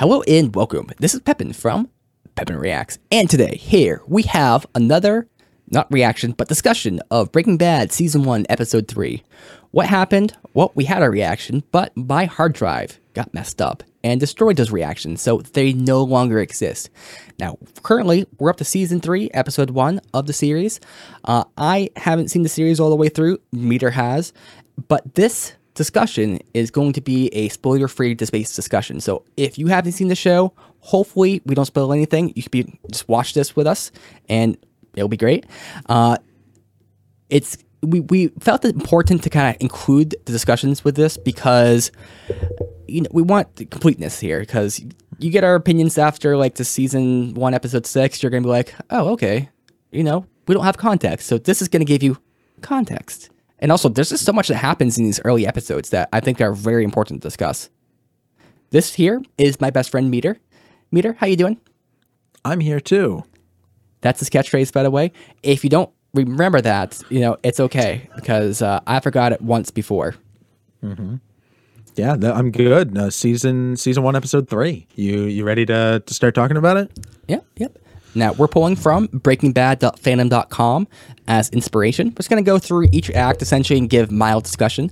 Hello and welcome. This is Pepin from Pepin Reacts. And today, here, we have another, not reaction, but discussion of Breaking Bad Season 1, Episode 3. What happened? Well, we had a reaction, but my hard drive got messed up and destroyed those reactions, so they no longer exist. Now, currently, we're up to Season 3, Episode 1 of the series. Uh, I haven't seen the series all the way through, Meader has, but this discussion is going to be a spoiler free based discussion. So if you haven't seen the show, hopefully we don't spoil anything. You can be just watch this with us and it'll be great. Uh, it's we, we felt it important to kind of include the discussions with this because you know we want the completeness here because you get our opinions after like the season one episode six you're gonna be like oh okay you know we don't have context so this is gonna give you context and also, there's just so much that happens in these early episodes that I think are very important to discuss. This here is my best friend Meader. Meader, how you doing? I'm here too. That's his catchphrase, by the way. If you don't remember that, you know it's okay because uh, I forgot it once before. Mm-hmm. Yeah, I'm good. Uh, season season one, episode three. You you ready to to start talking about it? Yep, yep. Now, we're pulling from breakingbad.fandom.com as inspiration. We're just going to go through each act essentially and give mild discussion,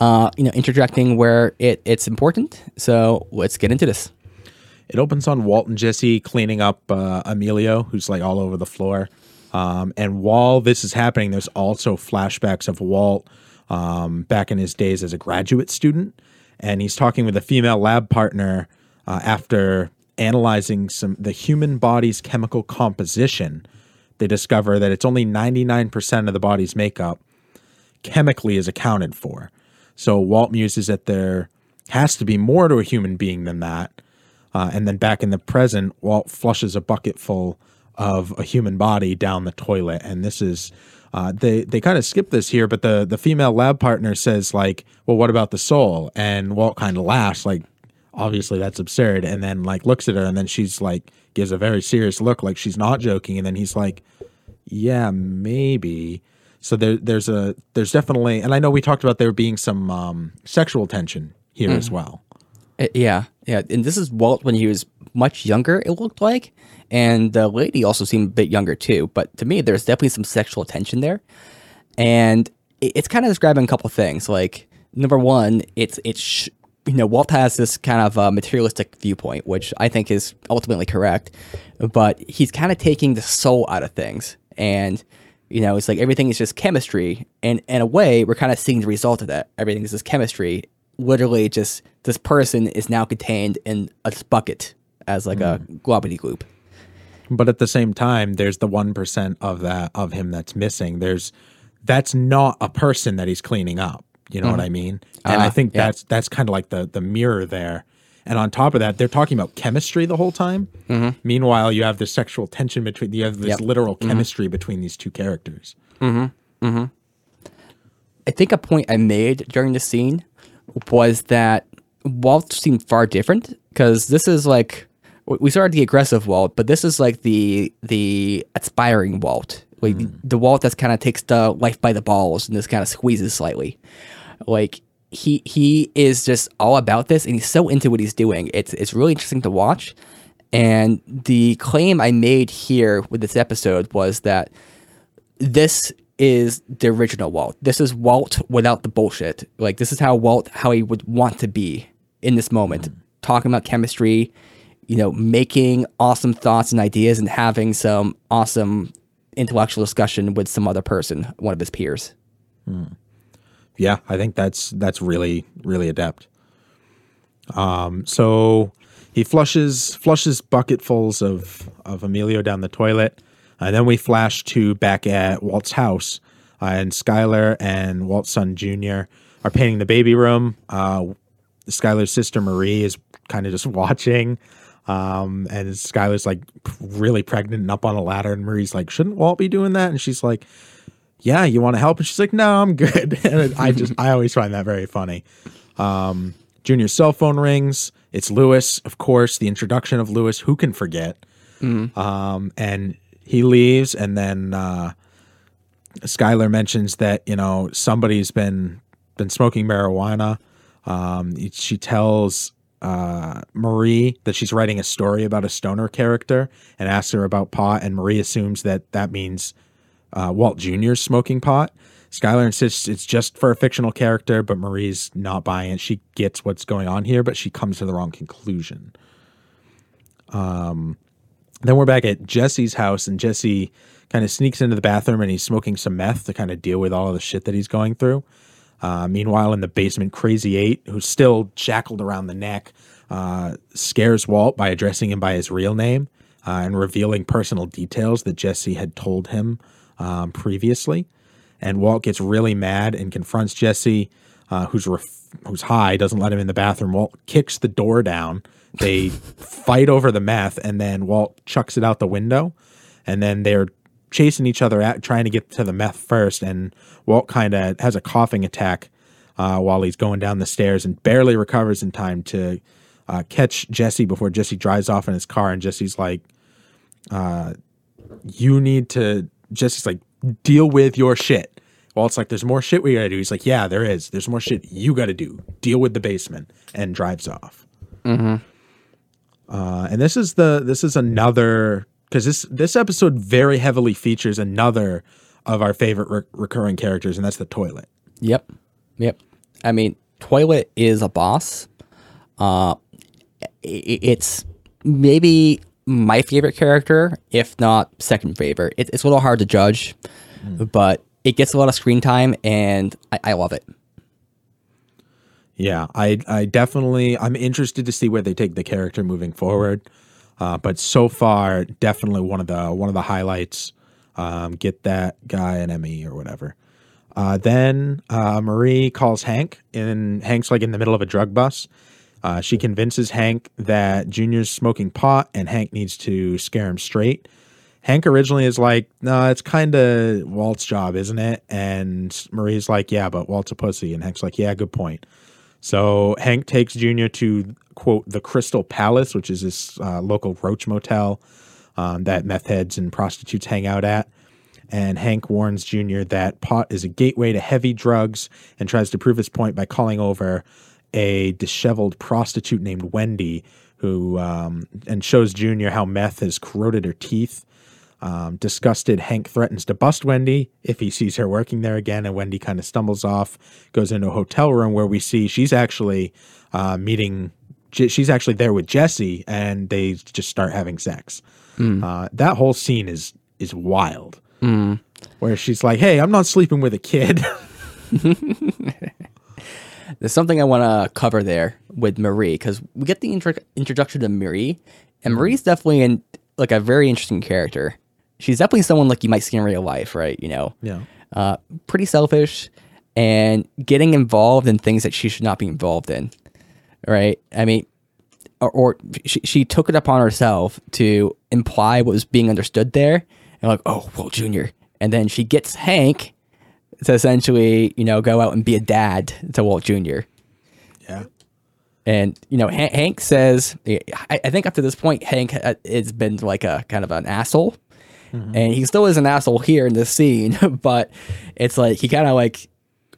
uh, you know, interjecting where it, it's important. So let's get into this. It opens on Walt and Jesse cleaning up uh, Emilio, who's like all over the floor. Um, and while this is happening, there's also flashbacks of Walt um, back in his days as a graduate student. And he's talking with a female lab partner uh, after analyzing some the human body's chemical composition, they discover that it's only 99% of the body's makeup chemically is accounted for. So Walt muses that there has to be more to a human being than that. Uh, and then back in the present, Walt flushes a bucket full of a human body down the toilet. And this is uh, they they kind of skip this here, but the the female lab partner says like, "Well, what about the soul?" And Walt kind of laughs like, obviously that's absurd. And then like looks at her and then she's like gives a very serious look like she's not joking. And then he's like yeah maybe. So there there's a there's definitely and i know we talked about there being some um, sexual tension here mm. as well. Uh, yeah yeah. And this is walt when he was much younger it looked like. And the lady also seemed a bit younger too. But to me there's definitely some sexual tension there. And it's kind of describing a couple things. Like number one it's it's you know, Walt has this kind of uh, materialistic viewpoint, which I think is ultimately correct, but he's kind of taking the soul out of things. And, you know, it's like everything is just chemistry. And in a way, we're kind of seeing the result of that. Everything is just chemistry. Literally, just this person is now contained in a bucket as like mm. a globbity gloop. But at the same time, there's the 1% of that, of him that's missing. There's, that's not a person that he's cleaning up. You know mm. what I mean? And uh, I think yeah. that's that's kind of like the the mirror there. And on top of that, they're talking about chemistry the whole time. Mm-hmm. Meanwhile, you have this sexual tension between you have this yep. literal mm-hmm. chemistry between these two characters. Mm-hmm. Mm-hmm. I think a point I made during the scene was that Walt seemed far different because this is like we started the aggressive Walt, but this is like the the aspiring Walt, like mm. the Walt that kind of takes the life by the balls and just kind of squeezes slightly. Like he he is just all about this and he's so into what he's doing. It's it's really interesting to watch. And the claim I made here with this episode was that this is the original Walt. This is Walt without the bullshit. Like this is how Walt how he would want to be in this moment. Talking about chemistry, you know, making awesome thoughts and ideas and having some awesome intellectual discussion with some other person, one of his peers. Mm yeah, I think that's that's really really adept. Um, so he flushes flushes bucketfuls of of Emilio down the toilet, and then we flash to back at Walt's house, uh, and Skyler and Walt's son Junior are painting the baby room. Uh, Skyler's sister Marie is kind of just watching. Um, and Skyler's like really pregnant and up on a ladder, and Marie's like, "Shouldn't Walt be doing that?" And she's like, yeah, you want to help? And she's like, no, I'm good. And I just, I always find that very funny. Um, Junior's cell phone rings. It's Lewis, of course, the introduction of Lewis. Who can forget? Mm-hmm. Um, and he leaves, and then uh, Skyler mentions that you know somebody's been been smoking marijuana. Um, she tells uh, Marie that she's writing a story about a stoner character and asks her about pot, and Marie assumes that that means uh, Walt Jr.'s smoking pot. Skyler insists it's just for a fictional character, but Marie's not buying it. She gets what's going on here, but she comes to the wrong conclusion. Um, then we're back at Jesse's house, and Jesse kind of sneaks into the bathroom and he's smoking some meth to kind of deal with all of the shit that he's going through. Uh, meanwhile, in the basement, Crazy Eight, who's still shackled around the neck, uh, scares Walt by addressing him by his real name uh, and revealing personal details that Jesse had told him um, previously. And Walt gets really mad and confronts Jesse, uh, who's ref- who's high, doesn't let him in the bathroom. Walt kicks the door down. They fight over the meth, and then Walt chucks it out the window. And then they're chasing each other at trying to get to the meth first. And Walt kind of has a coughing attack uh, while he's going down the stairs and barely recovers in time to uh, catch Jesse before Jesse drives off in his car. And Jesse's like, uh, "You need to." Jesse's like, "Deal with your shit." Walt's like, "There's more shit we gotta do." He's like, "Yeah, there is. There's more shit you gotta do. Deal with the basement." And drives off. Uh, and this is the this is another because this this episode very heavily features another of our favorite re- recurring characters, and that's the toilet. Yep. Yep. I mean, Toilet is a boss. Uh, i- i- it's maybe my favorite character, if not second favorite. It, it's a little hard to judge, but it gets a lot of screen time, and I, I love it. Yeah, I I definitely I'm interested to see where they take the character moving forward. Uh, but so far, definitely one of the one of the highlights. Um, get that guy an Emmy or whatever. Uh, then uh, Marie calls Hank, and Hank's like in the middle of a drug bust. Uh, she convinces Hank that Junior's smoking pot, and Hank needs to scare him straight. Hank originally is like, "No, it's kind of Walt's job, isn't it?" And Marie's like, "Yeah, but Walt's a pussy." And Hank's like, "Yeah, good point." So Hank takes Junior to quote the Crystal Palace, which is this uh, local roach motel um, that meth heads and prostitutes hang out at. And Hank warns Junior that pot is a gateway to heavy drugs and tries to prove his point by calling over a disheveled prostitute named Wendy, who um, and shows Junior how meth has corroded her teeth. Um, disgusted, Hank threatens to bust Wendy if he sees her working there again, and Wendy kind of stumbles off, goes into a hotel room where we see she's actually uh, meeting. She's actually there with Jesse, and they just start having sex. Uh, that whole scene is is wild. Where she's like, "Hey, I'm not sleeping with a kid." There's something I want to cover there with Marie because we get the intro- introduction to Marie, and Marie's definitely in like a very interesting character. She's definitely someone like you might see in real life, right? You know, Yeah. uh, pretty selfish and getting involved in things that she should not be involved in, right? I mean, or, or she, she took it upon herself to imply what was being understood there, and like, oh, well, Junior, and then she gets Hank to essentially, you know, go out and be a dad to Walt Jr. Yeah. And you know, Han- Hank says, I, I think up to this point, Hank ha- has been like a kind of an asshole, mm-hmm. and he still is an asshole here in this scene. But it's like he kind of like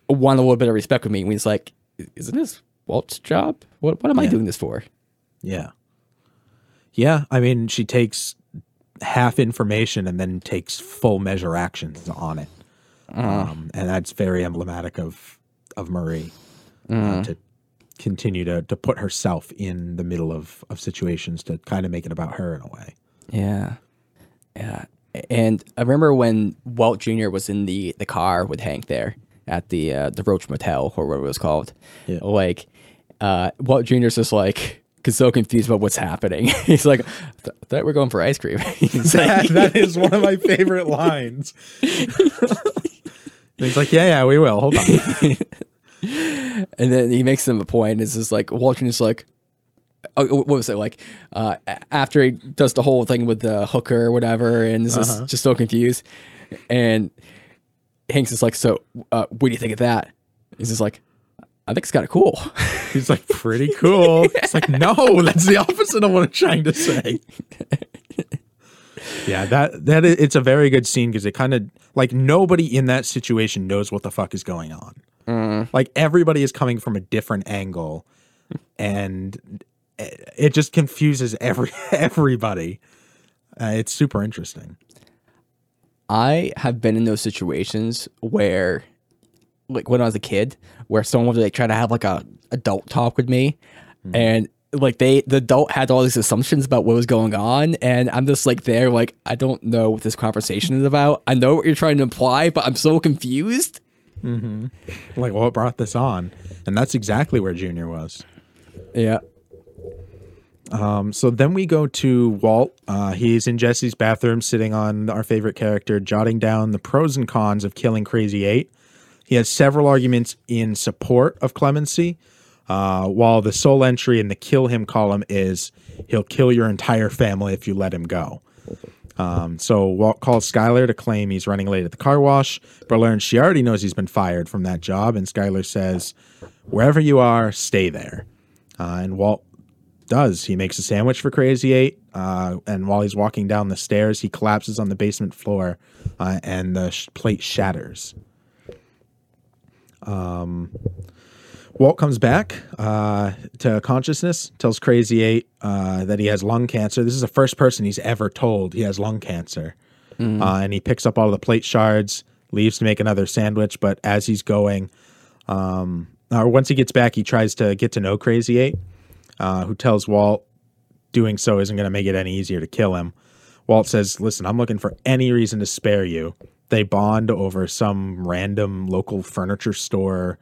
won a little bit of respect with me when he's like, "Isn't this Walt's job? What what am I doing this for?" Yeah. Yeah. I mean, she takes half information and then takes full measure actions on it. Um, and that's very emblematic of of Marie uh, to continue to to put herself in the middle of of situations to kind of make it about her in a way. Yeah, yeah. And I remember when Walt Jr. was in the the car with Hank there at the uh, the Roach Motel or whatever it was called. Yeah. Like, uh, Walt Jr.'s just like so confused about what's happening. He's like, "Th- "Thought we're going for ice cream." Like, that is one of my favorite lines. He's like, yeah, yeah, we will. Hold on. and then he makes them a point. It's just like Walt Jr.'s like. Oh, what was it like? Uh, after he does the whole thing with the hooker or whatever, and is just, just so confused, and Hank's is like, "So, uh, what do you think of that?" He's just like, "I think it's kind of cool." He's like, pretty cool. It's like, no, that's the opposite of what I'm trying to say. yeah, that that is, it's a very good scene because it kind of like nobody in that situation knows what the fuck is going on. Like everybody is coming from a different angle, and it just confuses every everybody. Uh, it's super interesting. I have been in those situations where, like when I was a kid, where someone would like try to have like a adult talk with me, and like they the adult had all these assumptions about what was going on, and I'm just like there like I don't know what this conversation is about. I know what you're trying to imply, but I'm so confused. Like what brought this on? And that's exactly where Junior was. Yeah. Um, so then we go to Walt. Uh, he's in Jesse's bathroom, sitting on our favorite character, jotting down the pros and cons of killing Crazy Eight. He has several arguments in support of clemency, uh, while the sole entry in the kill him column is he'll kill your entire family if you let him go. Um, so Walt calls Skyler to claim he's running late at the car wash, but learns she already knows he's been fired from that job. And Skyler says, Wherever you are, stay there. Uh, and Walt does. He makes a sandwich for Crazy Eight, uh, and while he's walking down the stairs, he collapses on the basement floor, uh, and the sh- plate shatters. Um, Walt comes back uh, to consciousness, tells Crazy Eight uh, that he has lung cancer. This is the first person he's ever told he has lung cancer, uh, and he picks up all the plate shards, leaves to make another sandwich. But as he's going, um, or once he gets back, he tries to get to know Crazy Eight uh, who tells Walt doing so isn't going to make it any easier to kill him. Walt says, Listen, I'm looking for any reason to spare you. They bond over some random local furniture store,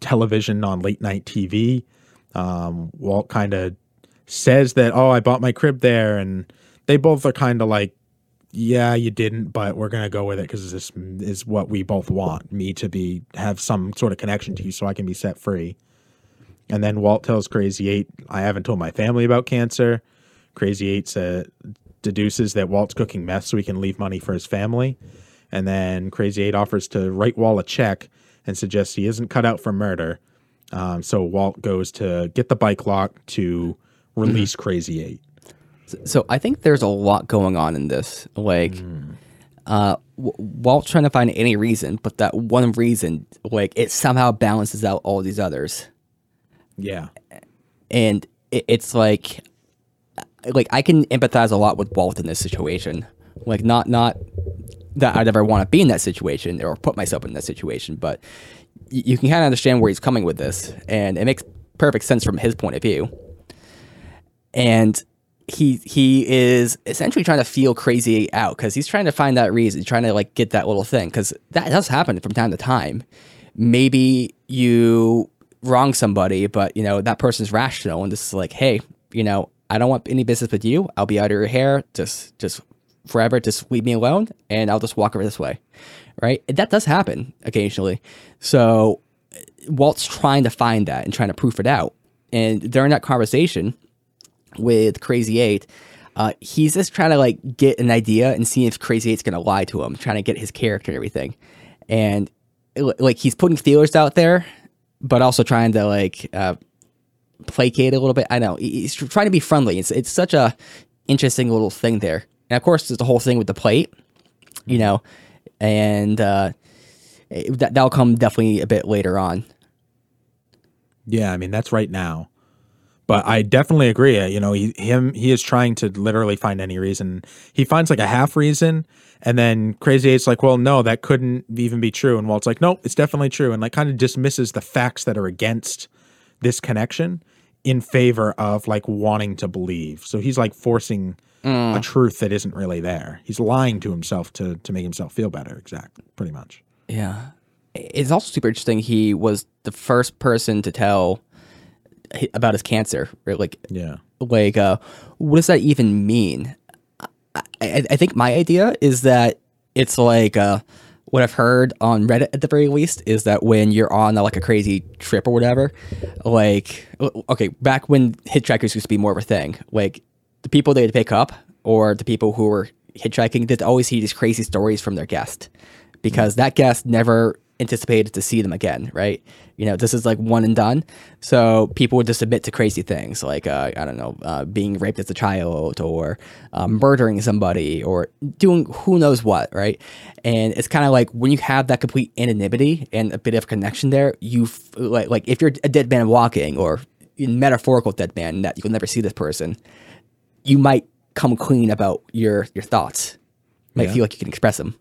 television on late night TV. Um, Walt kind of says that, Oh, I bought my crib there. And they both are kind of like, yeah, you didn't, but we're gonna go with it because this is what we both want. Me to be have some sort of connection to you, so I can be set free. And then Walt tells Crazy Eight, I haven't told my family about cancer. Crazy Eight uh, deduces that Walt's cooking meth so he can leave money for his family. And then Crazy Eight offers to write Walt a check and suggests he isn't cut out for murder. Um, so Walt goes to get the bike lock to release Crazy Eight. So I think there's a lot going on in this. Like, uh, W- Walt trying to find any reason, but that one reason, like, it somehow balances out all these others. Yeah. and it, it's like like I can empathize a lot with Walt in this situation. Like not not that I'd ever want to be in that situation or put myself in that situation, but y- you can kind of understand where he's coming with this, and it makes perfect sense from his point of view. And he he is essentially trying to feel crazy out because he's trying to find that reason, trying to like get that little thing because that does happen from time to time. Maybe you wrong somebody, but you know that person's rational and this is like, hey, you know, I don't want any business with you. I'll be out of your hair. Just just forever. Just leave me alone, and I'll just walk over this way, right? That does happen occasionally. So Walt's trying to find that and trying to proof it out. And during that conversation with Crazy Eight, uh, he's just trying to like get an idea and see if Crazy Eight's gonna lie to him, trying to get his character and everything. And like he's putting feelers out there, but also trying to like uh, placate a little bit. I know he's trying to be friendly. It's it's such a interesting little thing there. And of course, there's the whole thing with the plate, you know, and uh, that that'll come definitely a bit later on. Yeah, I mean that's right now. But I definitely agree. uh, You know, he him he is trying to literally find any reason. He finds like a half reason, and then Crazy Eight's like, "Well, no, that couldn't even be true." And Walt's like, "No, it's definitely true," and like kind of dismisses the facts that are against this connection in favor of like wanting to believe. So he's like forcing a truth that isn't really there. He's lying to himself to to make himself feel better. Exactly, pretty much. Yeah. It's also super interesting. He was the first person to tell about his cancer. Right? Like, Yeah. like, uh, what does that even mean? I, I, I think my idea is that it's like uh, what I've heard on Reddit at the very least is that when you're on uh, like a crazy trip or whatever, like, okay, back when hit trackers used to be more of a thing, like the people they'd pick up or the people who were hitchhiking, they'd always hear these crazy stories from their guest because that guest never anticipated to see them again, right? You know, this is like one and done. So people would just admit to crazy things like, uh, I don't know, uh, being raped as a child or um, murdering somebody or doing who knows what, right? And it's kind of like when you have that complete anonymity and a bit of connection there, you f- like, like if you're a dead man walking or metaphorical dead man that you'll never see this person, you might come clean about your your thoughts. Might Yeah. feel like you can express them.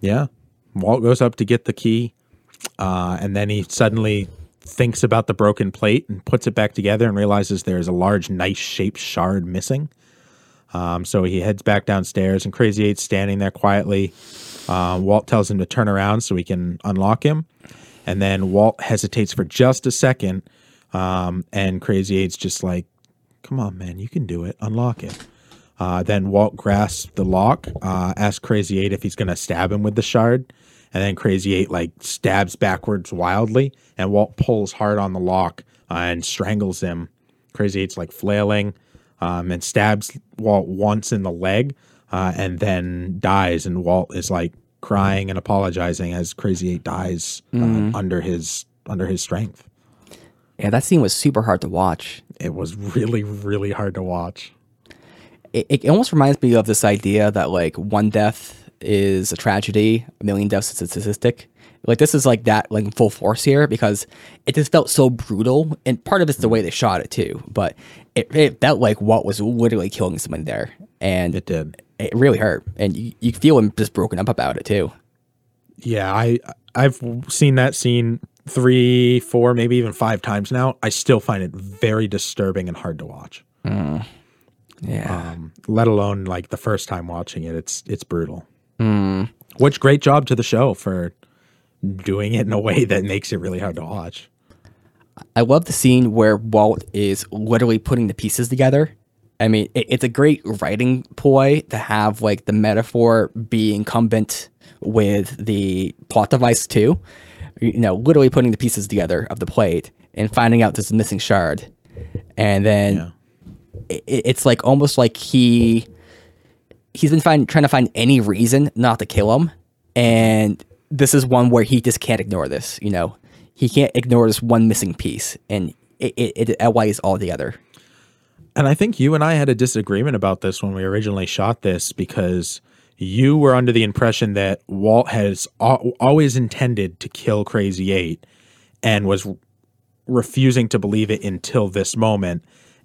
Yeah. Walt goes up to get the key, uh, and then he suddenly thinks about the broken plate and puts it back together and realizes there's a large, nice shaped shard missing. Um, so he heads back downstairs, and Crazy Eight's standing there quietly. Uh, Walt tells him to turn around so he can unlock him. And then Walt hesitates for just a second, um, and Crazy Eight's just like, Come on, man, you can do it. Unlock it. Uh, then Walt grasps the lock, uh, asks Crazy Eight if he's going to stab him with the shard. And then Crazy Eight like stabs backwards wildly, and Walt pulls hard on the lock uh, and strangles him. Crazy Eight's like flailing um, and stabs Walt once in the leg uh, and then dies. And Walt is like crying and apologizing as Crazy Eight dies uh, under his under his strength. Yeah, that scene was super hard to watch. It was really really hard to watch. It, it almost reminds me of this idea that like one death is a tragedy, a million deaths is a statistic. Like this is like that like full force here because it just felt so brutal, and part of it's the mm-hmm. way they shot it too. But it, it felt like Walt was literally killing someone there, and It did. it really hurt, and you, you feel him just broken up about it too. Yeah, I I've seen that scene three, four, maybe even five times now. I still find it very disturbing and hard to watch. Yeah, Um, let alone like the first time watching it, it's it's brutal. Which great job to the show for doing it in a way that makes it really hard to watch. I love the scene where Walt is literally putting the pieces together. I mean, it, it's a great writing ploy to have like the metaphor be incumbent with the plot device too. You know, literally putting the pieces together of the plate and finding out this missing shard, and then Yeah. it, it's like almost like he he's been find, trying to find any reason not to kill him, and this is one where he just can't ignore this. You know, he can't ignore this one missing piece, and it it, it outweighs all the other. And I think you and I had a disagreement about this when we originally shot this because you were under the impression that Walt has al- always intended to kill Crazy Eight and was refusing to believe it until this moment.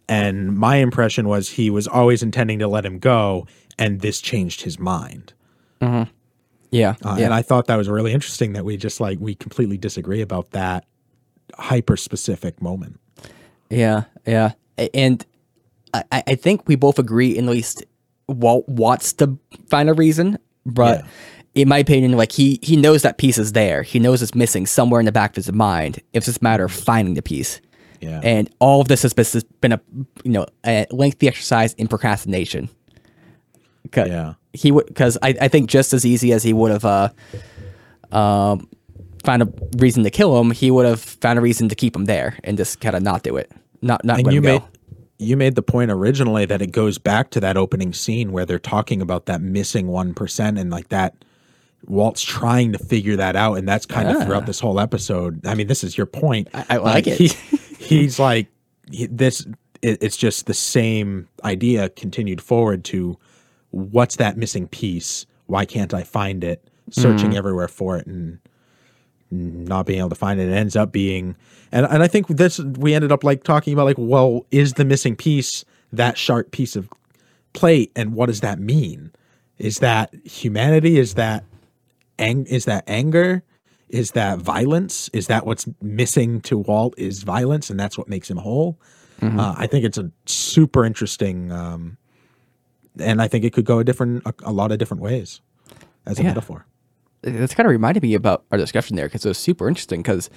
And my impression was he was always intending to let him go, and this changed his mind. Yeah, Uh, yeah. And I thought that was really interesting that we just like we completely disagree about that hyper specific moment. Yeah, yeah, and I, I I think we both agree, at least Walt wants to find a reason, but Yeah. in my opinion, like he he knows that piece is there. He knows it's missing somewhere in the back of his mind. It's just a matter of finding the piece. Yeah. And all of this has been, a you know a lengthy exercise in procrastination. 'Cause Yeah. he would because I, I think just as easy as he would have uh um found a reason to kill him, he would have found a reason to keep him there and just kind of not do it, not not and let you him go. made you made the point originally that it goes back to that opening scene where they're talking about that missing 1% and like that Walt's trying to figure that out and that's kind of throughout this whole episode. I mean, this is your point. I- I like it. He, he's like he, this it, it's just the same idea continued forward to what's that missing piece? Why can't I find it? Searching Mm-hmm. everywhere for it and not being able to find it. It ends up being, and and I think this we ended up like talking about like, well, is the missing piece that sharp piece of plate, and what does that mean? Is that humanity? Is that ang- Is that anger? Is that violence? Is that what's missing to Walt? Is violence, and that's what makes him whole? Uh, I think it's a super interesting, um, and I think it could go a different, a, a lot of different ways as a Yeah. metaphor. That's kind of reminded me about our discussion there because it was super interesting. Because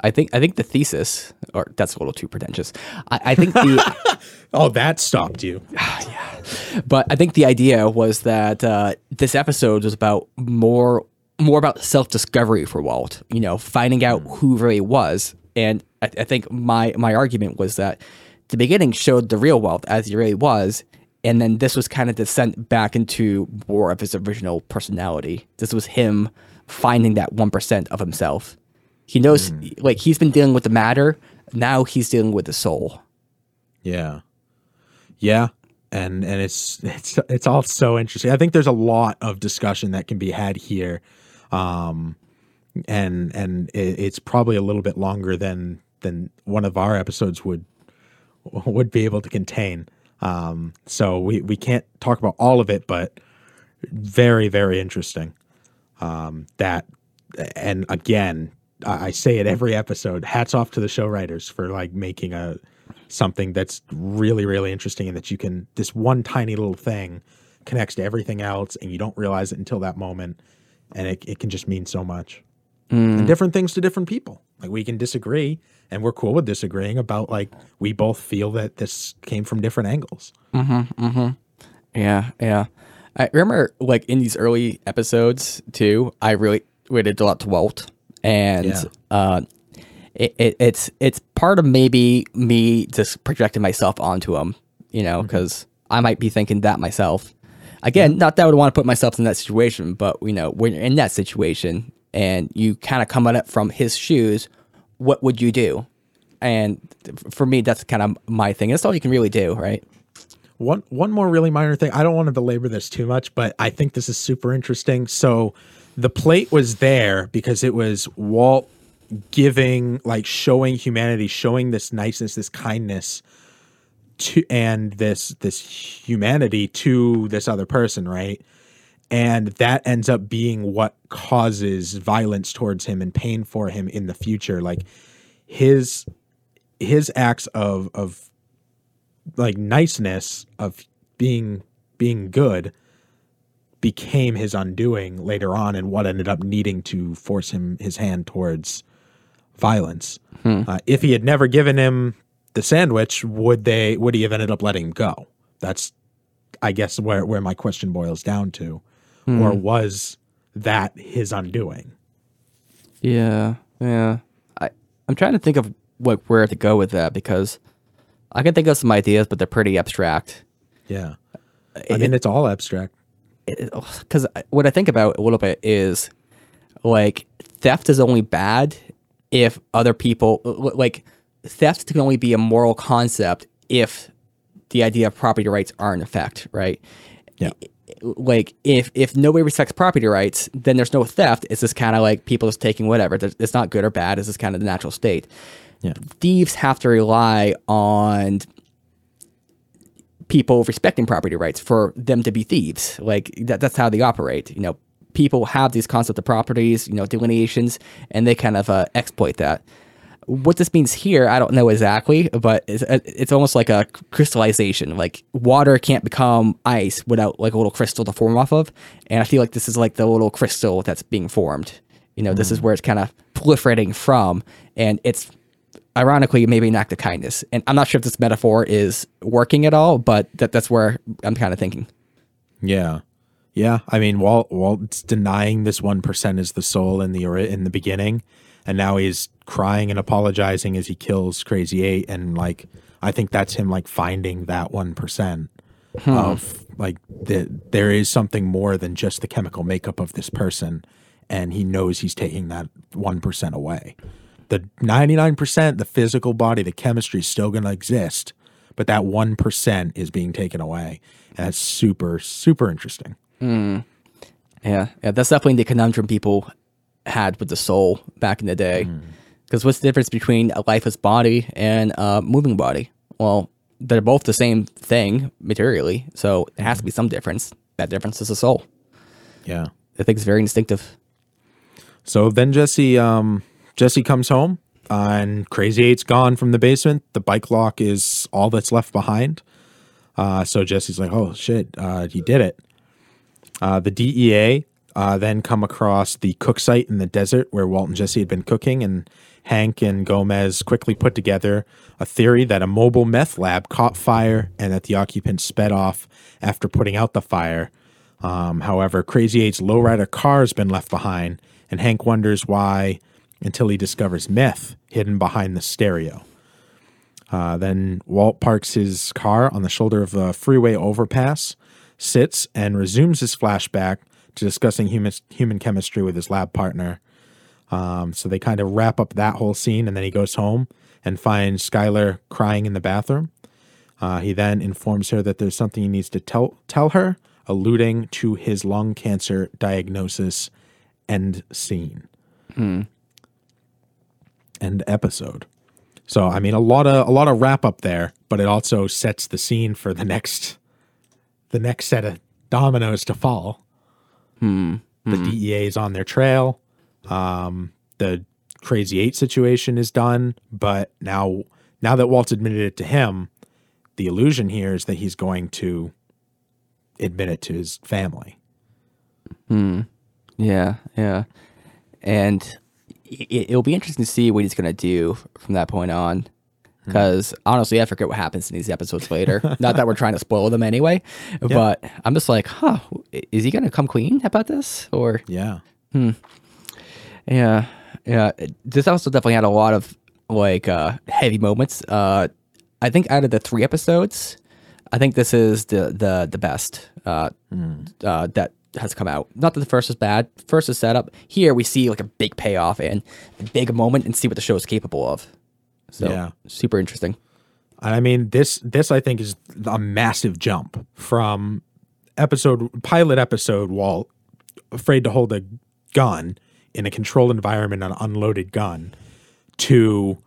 I think I think the thesis, or that's a little too pretentious. I, I think the Oh, that stopped you. Yeah, but I think the idea was that uh, this episode was about more more about self discovery for Walt. You know, finding out who really was, and I, I think my my argument was that the beginning showed the real Walt as he really was, and then this was kind of the descent back into more of his original personality. This was him finding that one percent of himself. He knows, like he's been dealing with the matter. Now he's dealing with the soul. Yeah. Yeah. And and it's it's it's all so interesting. I think there's a lot of discussion that can be had here. Um and and it, it's probably a little bit longer than than one of our episodes would would be able to contain. Um, so we we can't talk about all of it, but very very interesting. Um, that and again, I, say it every episode. Hats off to the show writers for like making a something that's really really interesting and that you can this one tiny little thing connects to everything else and you don't realize it until that moment and it, it can just mean so much and different things to different people like we can disagree and we're cool with disagreeing about like we both feel that this came from different angles mm-hmm Yeah, yeah. I remember like in these early episodes too, I really related a lot to Walt. And Yeah. uh it, it, it's it's part of maybe me just projecting myself onto him, you know, because I might be thinking that myself. Again, not that I would want to put myself in that situation, but you know, when you're in that situation and you kind of come at it from his shoes, what would you do? And for me, that's kind of my thing. That's all you can really do, right? One one more really minor thing. I don't want to belabor this too much, but I think this is super interesting. So the plate was there because it was Walt giving like showing humanity, showing this niceness, this kindness to and this this humanity to this other person, right? And that ends up being what causes violence towards him and pain for him in the future. Like his his acts of of like niceness of being being good became his undoing later on and what ended up needing to force him his hand towards violence. Uh, if he had never given him the sandwich would they would he have ended up letting him go? That's i guess where where my question boils down to or hmm. was that his undoing Yeah, yeah. I I'm trying to think of what where to go with that because I can think of some ideas, but they're pretty abstract. yeah uh, i mean it's all abstract Because oh, what I think about a little bit is like theft is only bad if other people uh, like theft can only be a moral concept if the idea of property rights are in effect, right? yeah like if if nobody respects property rights, then there's no theft. It's just kind of like people just taking whatever. It's not good or bad. It's just kind of the natural state. Yeah. Thieves have to rely on people respecting property rights for them to be thieves. Like that, that's how they operate. You know, people have these concept of properties, you know, delineations, and they kind of uh, exploit that. What this means here, I don't know exactly, but it's, uh, it's almost like a crystallization. Like water can't become ice without like a little crystal to form off of, and I feel like this is like the little crystal that's being formed. You know, this is where it's kind of proliferating from, and it's ironically maybe an act of kindness. And I'm not sure if this metaphor is working at all, but that, that's where I'm kind of thinking. Yeah, yeah. I mean, Walt Walt's denying this one percent is the soul in the in the beginning, and now he's crying and apologizing as he kills Crazy Eight, and like I think that's him like finding that one percent hmm. of like the, there is something more than just the chemical makeup of this person, and he knows he's taking that one percent away. The ninety nine percent, the physical body, the chemistry is still going to exist, but that one percent is being taken away, and that's super super interesting. Hmm. Yeah, yeah, that's definitely the conundrum people had with the soul back in the day. Because what's the difference between a lifeless body and a moving body? Well, they're both the same thing materially, so it has to be some difference. That difference is the soul. Yeah. I think it's very instinctive. So then Jesse um Jesse comes home uh, and Crazy Eight's gone from the basement. The bike lock is all that's left behind. Uh, so Jesse's like, "Oh shit, uh, he did it." Uh, the DEA uh, then come across the cook site in the desert where Walt and Jesse had been cooking, and Hank and Gomez quickly put together a theory that a mobile meth lab caught fire and that the occupants sped off after putting out the fire. Um, however, Crazy Eight's lowrider car has been left behind, and Hank wonders why until he discovers meth hidden behind the stereo. Uh, then Walt parks his car on the shoulder of the freeway overpass, sits, and resumes his flashback discussing human, human chemistry with his lab partner. Um, so they kind of wrap up that whole scene, and then he goes home and finds Skyler crying in the bathroom. Uh, he then informs her that there's something he needs to tell tell her, alluding to his lung cancer diagnosis. End scene. End episode. So I mean, a lot of a lot of wrap up there, but it also sets the scene for the next the next set of dominoes to fall. Hmm. The DEA is on their trail. Um, the Crazy Eight situation is done, but now now that Walt's admitted it to him, the illusion here is that he's going to admit it to his family. Hmm. Yeah, yeah. And it, it'll be interesting to see what he's going to do from that point on. Because honestly, I forget what happens in these episodes later. Not that we're trying to spoil them anyway, but I'm just like, huh, is he going to come clean about this? Or, Yeah. yeah, yeah. This also definitely had a lot of like uh, heavy moments. Uh, I think out of the three episodes, I think this is the the the best uh, uh, that has come out. Not that the first is bad. First is setup. Here we see like a big payoff and a big moment and see what the show is capable of. So Yeah. super interesting. I mean, this this I think is a massive jump from episode pilot episode Walt afraid to hold a gun in a controlled environment, an unloaded gun, to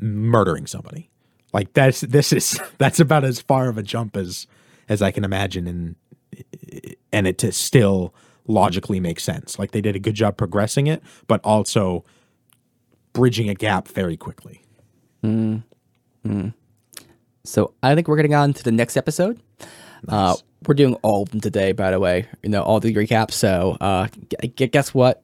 murdering somebody. Like that's this is that's about as far of a jump as as I can imagine, and and it to still logically make sense. Like they did a good job progressing it, but also bridging a gap very quickly. So I think we're getting on to the next episode. Uh, we're doing all of them today, by the way. You know, all the recaps. So uh, gu- guess what?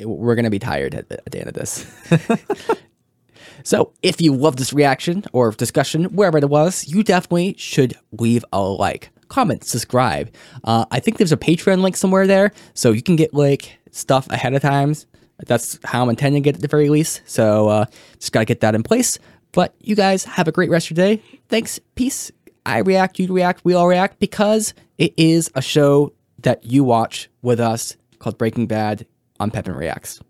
We're gonna be tired at, at the end of this. so if you love this reaction or discussion, wherever it was, you definitely should leave a like, comment, subscribe. Uh, I think there's a Patreon link somewhere there, so you can get like stuff ahead of times. That's how I'm intending to get it at the very least. So uh, just gotta get that in place. But you guys have a great rest of your day. Thanks. Peace. I react, you react, we all react because it is a show that you watch with us called Breaking Bad on Pepin Reacts.